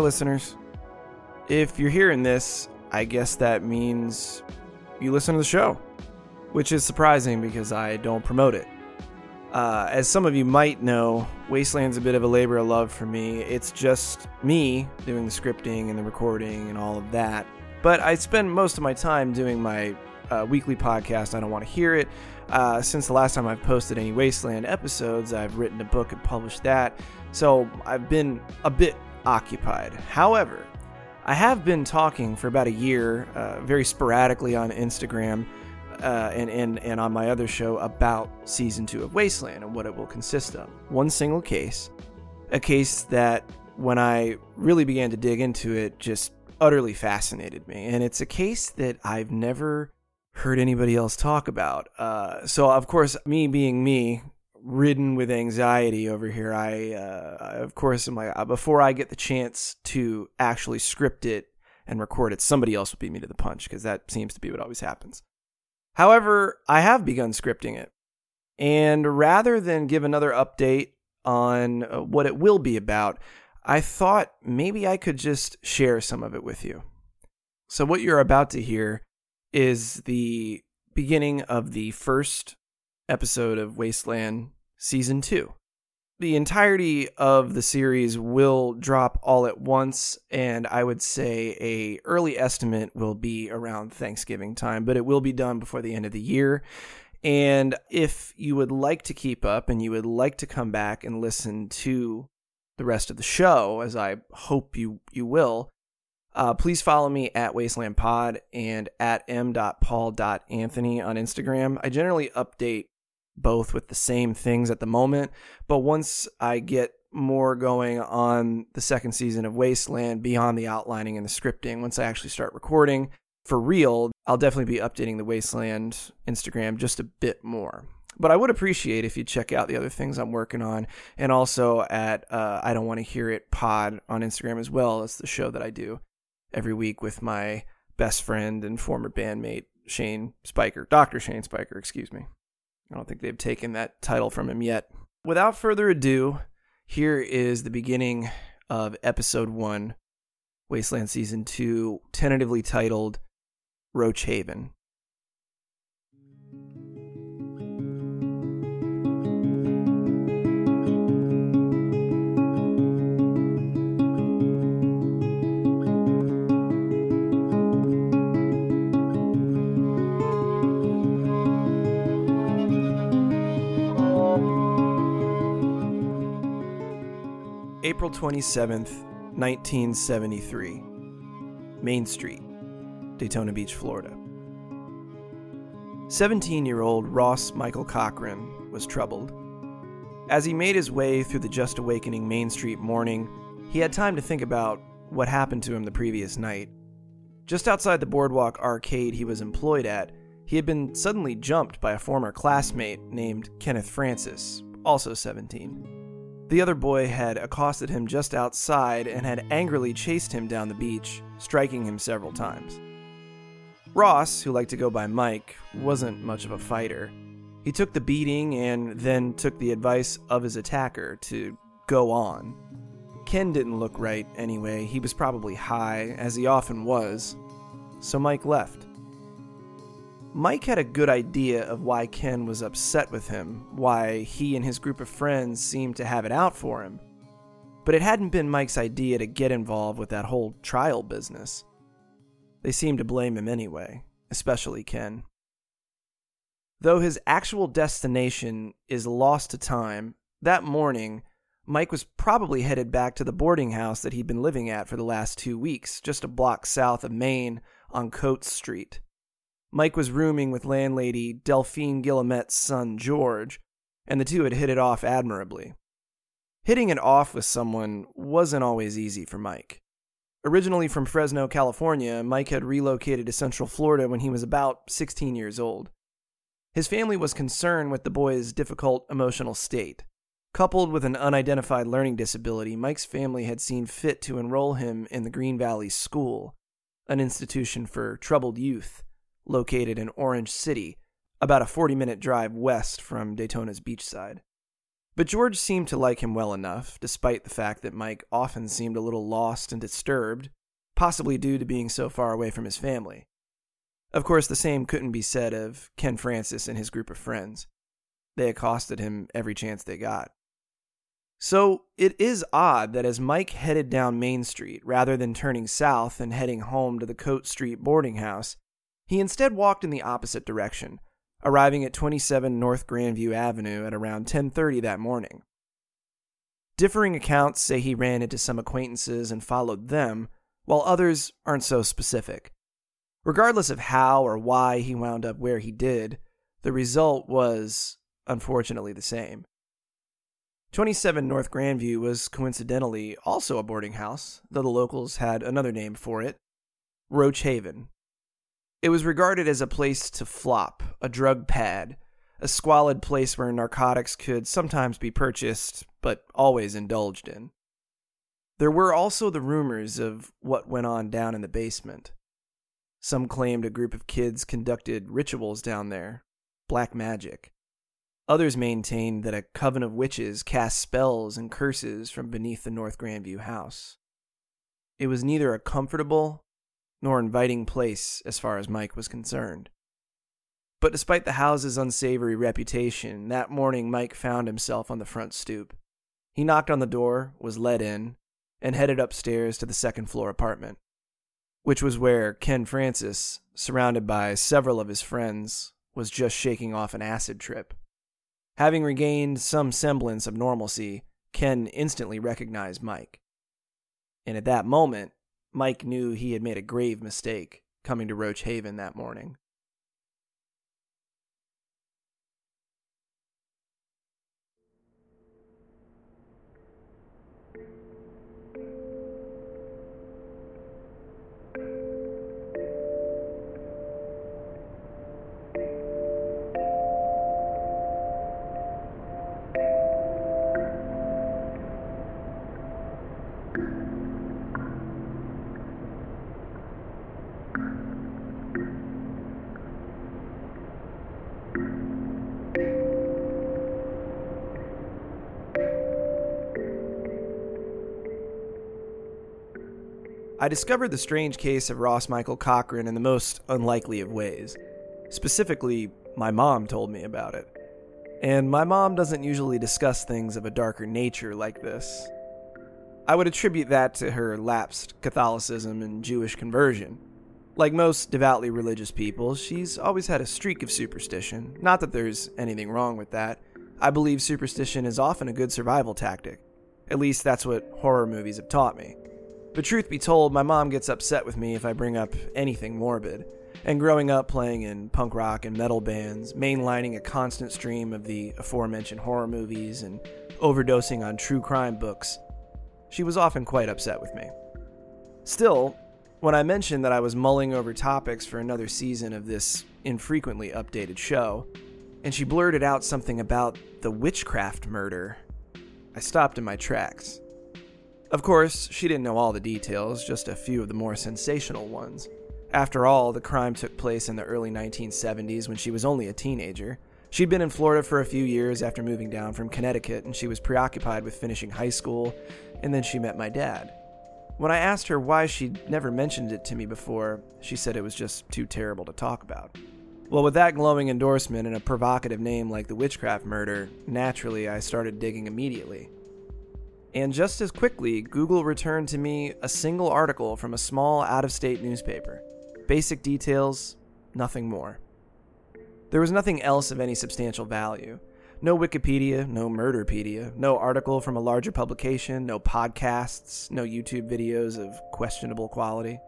listeners. If you're hearing this, I guess that means you listen to the show, which is surprising because I don't promote it. Uh, as some of you might know, Wasteland's a bit of a labor of love for me. It's just me doing the scripting and the recording and all of that. But I spend most of my time doing my uh, weekly podcast. I don't want to hear it. Uh, since the last time I've posted any Wasteland episodes, I've written a book and published that. So I've been a bit occupied. However, I have been talking for about a year, uh, very sporadically on Instagram uh, and, and, and on my other show about season two of Wasteland and what it will consist of. One single case, a case that when I really began to dig into it just utterly fascinated me. And it's a case that I've never heard anybody else talk about. Uh, so, of course, me being me, ridden with anxiety over here, I, uh, of course, am like, uh, before I get the chance to actually script it and record it, somebody else will beat me to the punch because that seems to be what always happens. However, I have begun scripting it. And rather than give another update on uh, what it will be about, I thought maybe I could just share some of it with you. So, what you're about to hear is the beginning of the first episode of Wasteland Season 2. The entirety of the series will drop all at once, and I would say a early estimate will be around Thanksgiving time, but it will be done before the end of the year. And if you would like to keep up and you would like to come back and listen to the rest of the show, as I hope you you will, uh, please follow me at Wasteland Pod and at m.paul.anthony on Instagram. I generally update both with the same things at the moment, but once I get more going on the second season of Wasteland beyond the outlining and the scripting, once I actually start recording for real, I'll definitely be updating the Wasteland Instagram just a bit more. But I would appreciate if you check out the other things I'm working on, and also at uh, I don't want to hear it pod on Instagram as well. It's the show that I do every week with my best friend and former bandmate Shane Spiker, Dr. Shane Spiker, excuse me. I don't think they've taken that title from him yet. Without further ado, here is the beginning of episode 1, Wasteland season 2, tentatively titled Roach Haven. April 27th, 1973. Main Street, Daytona Beach, Florida. 17 year old Ross Michael Cochran was troubled. As he made his way through the just awakening Main Street morning, he had time to think about what happened to him the previous night. Just outside the boardwalk arcade he was employed at, he had been suddenly jumped by a former classmate named Kenneth Francis, also 17. The other boy had accosted him just outside and had angrily chased him down the beach, striking him several times. Ross, who liked to go by Mike, wasn't much of a fighter. He took the beating and then took the advice of his attacker to go on. Ken didn't look right anyway, he was probably high, as he often was, so Mike left. Mike had a good idea of why Ken was upset with him, why he and his group of friends seemed to have it out for him. But it hadn't been Mike's idea to get involved with that whole trial business. They seemed to blame him anyway, especially Ken. Though his actual destination is lost to time, that morning, Mike was probably headed back to the boarding house that he'd been living at for the last two weeks, just a block south of Main on Coates Street. Mike was rooming with landlady Delphine Guillemet's son, George, and the two had hit it off admirably. Hitting it off with someone wasn't always easy for Mike. Originally from Fresno, California, Mike had relocated to Central Florida when he was about 16 years old. His family was concerned with the boy's difficult emotional state. Coupled with an unidentified learning disability, Mike's family had seen fit to enroll him in the Green Valley School, an institution for troubled youth located in Orange City, about a 40 minute drive west from Daytona's beachside. But George seemed to like him well enough, despite the fact that Mike often seemed a little lost and disturbed, possibly due to being so far away from his family. Of course, the same couldn't be said of Ken Francis and his group of friends. They accosted him every chance they got. So it is odd that as Mike headed down Main Street, rather than turning south and heading home to the Coate Street boarding house, he instead walked in the opposite direction, arriving at 27 North Grandview Avenue at around 10:30 that morning. Differing accounts say he ran into some acquaintances and followed them, while others aren't so specific. Regardless of how or why he wound up where he did, the result was, unfortunately, the same. 27 North Grandview was coincidentally also a boarding house, though the locals had another name for it Roach Haven. It was regarded as a place to flop, a drug pad, a squalid place where narcotics could sometimes be purchased, but always indulged in. There were also the rumors of what went on down in the basement. Some claimed a group of kids conducted rituals down there, black magic. Others maintained that a coven of witches cast spells and curses from beneath the North Grandview house. It was neither a comfortable nor inviting place as far as Mike was concerned. But despite the house's unsavory reputation, that morning Mike found himself on the front stoop. He knocked on the door, was let in, and headed upstairs to the second floor apartment which was where Ken Francis, surrounded by several of his friends, was just shaking off an acid trip. Having regained some semblance of normalcy, Ken instantly recognized Mike. And at that moment, Mike knew he had made a grave mistake coming to Roach Haven that morning. I discovered the strange case of Ross Michael Cochran in the most unlikely of ways. Specifically, my mom told me about it. And my mom doesn't usually discuss things of a darker nature like this. I would attribute that to her lapsed Catholicism and Jewish conversion. Like most devoutly religious people, she's always had a streak of superstition. Not that there's anything wrong with that. I believe superstition is often a good survival tactic. At least that's what horror movies have taught me. But truth be told, my mom gets upset with me if I bring up anything morbid. And growing up playing in punk rock and metal bands, mainlining a constant stream of the aforementioned horror movies, and overdosing on true crime books, she was often quite upset with me. Still, when I mentioned that I was mulling over topics for another season of this infrequently updated show, and she blurted out something about the witchcraft murder, I stopped in my tracks. Of course, she didn't know all the details, just a few of the more sensational ones. After all, the crime took place in the early 1970s when she was only a teenager. She'd been in Florida for a few years after moving down from Connecticut, and she was preoccupied with finishing high school, and then she met my dad. When I asked her why she'd never mentioned it to me before, she said it was just too terrible to talk about. Well, with that glowing endorsement and a provocative name like the witchcraft murder, naturally I started digging immediately. And just as quickly, Google returned to me a single article from a small out of state newspaper. Basic details, nothing more. There was nothing else of any substantial value. No Wikipedia, no Murderpedia, no article from a larger publication, no podcasts, no YouTube videos of questionable quality.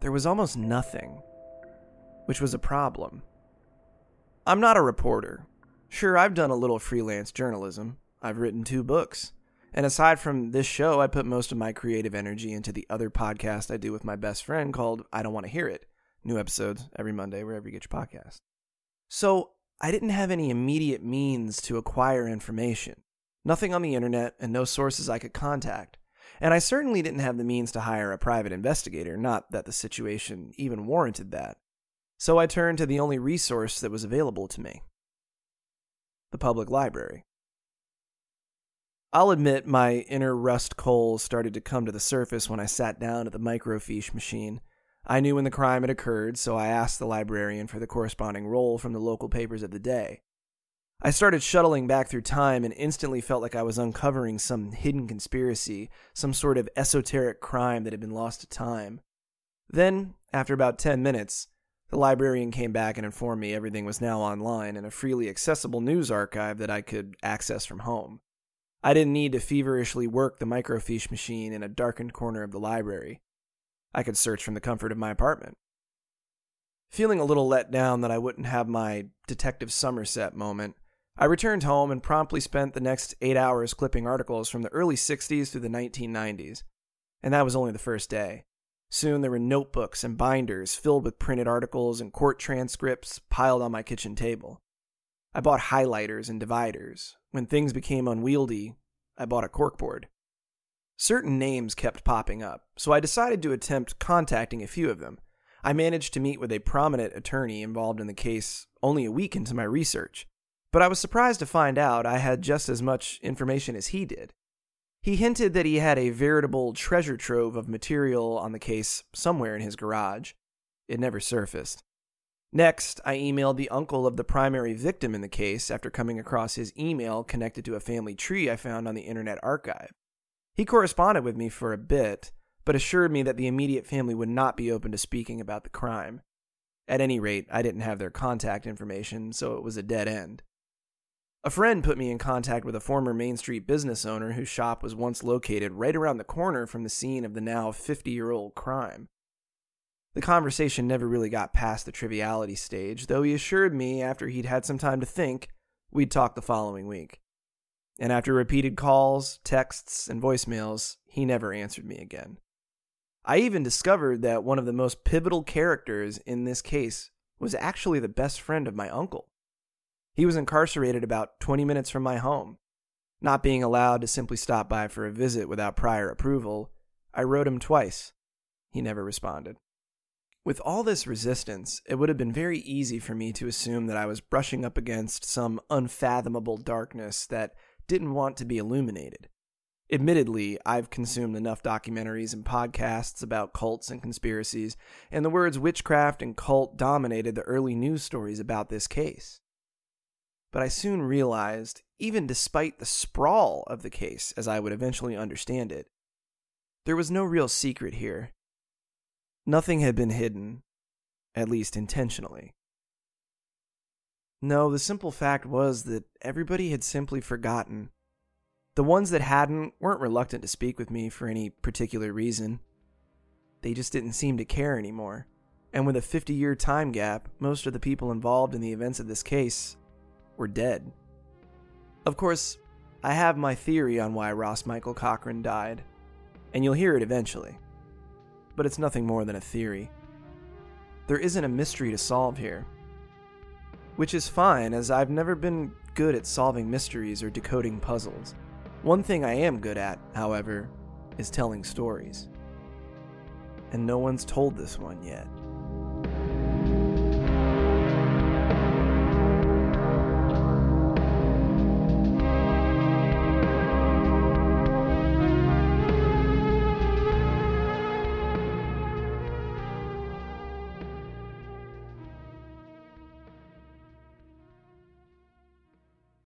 There was almost nothing, which was a problem. I'm not a reporter. Sure, I've done a little freelance journalism. I've written two books. And aside from this show, I put most of my creative energy into the other podcast I do with my best friend called I Don't Want to Hear It. New episodes every Monday, wherever you get your podcast. So I didn't have any immediate means to acquire information. Nothing on the internet and no sources I could contact. And I certainly didn't have the means to hire a private investigator, not that the situation even warranted that. So I turned to the only resource that was available to me the public library. I'll admit my inner Rust Cohle started to come to the surface when I sat down at the microfiche machine. I knew when the crime had occurred, so I asked the librarian for the corresponding roll from the local papers of the day. I started shuttling back through time and instantly felt like I was uncovering some hidden conspiracy, some sort of esoteric crime that had been lost to time. Then, after about 10 minutes, the librarian came back and informed me everything was now online in a freely accessible news archive that I could access from home. I didn't need to feverishly work the microfiche machine in a darkened corner of the library. I could search from the comfort of my apartment. Feeling a little let down that I wouldn't have my Detective Somerset moment, I returned home and promptly spent the next eight hours clipping articles from the early 60s through the 1990s. And that was only the first day. Soon there were notebooks and binders filled with printed articles and court transcripts piled on my kitchen table. I bought highlighters and dividers. When things became unwieldy, I bought a corkboard. Certain names kept popping up, so I decided to attempt contacting a few of them. I managed to meet with a prominent attorney involved in the case only a week into my research, but I was surprised to find out I had just as much information as he did. He hinted that he had a veritable treasure trove of material on the case somewhere in his garage. It never surfaced. Next, I emailed the uncle of the primary victim in the case after coming across his email connected to a family tree I found on the Internet Archive. He corresponded with me for a bit, but assured me that the immediate family would not be open to speaking about the crime. At any rate, I didn't have their contact information, so it was a dead end. A friend put me in contact with a former Main Street business owner whose shop was once located right around the corner from the scene of the now 50 year old crime. The conversation never really got past the triviality stage, though he assured me after he'd had some time to think, we'd talk the following week. And after repeated calls, texts, and voicemails, he never answered me again. I even discovered that one of the most pivotal characters in this case was actually the best friend of my uncle. He was incarcerated about 20 minutes from my home. Not being allowed to simply stop by for a visit without prior approval, I wrote him twice. He never responded. With all this resistance, it would have been very easy for me to assume that I was brushing up against some unfathomable darkness that didn't want to be illuminated. Admittedly, I've consumed enough documentaries and podcasts about cults and conspiracies, and the words witchcraft and cult dominated the early news stories about this case. But I soon realized, even despite the sprawl of the case as I would eventually understand it, there was no real secret here. Nothing had been hidden, at least intentionally. No, the simple fact was that everybody had simply forgotten. The ones that hadn't weren't reluctant to speak with me for any particular reason. They just didn't seem to care anymore. And with a 50 year time gap, most of the people involved in the events of this case were dead. Of course, I have my theory on why Ross Michael Cochran died, and you'll hear it eventually but it's nothing more than a theory. There isn't a mystery to solve here. Which is fine, as I've never been good at solving mysteries or decoding puzzles. One thing I am good at, however, is telling stories. And no one's told this one yet.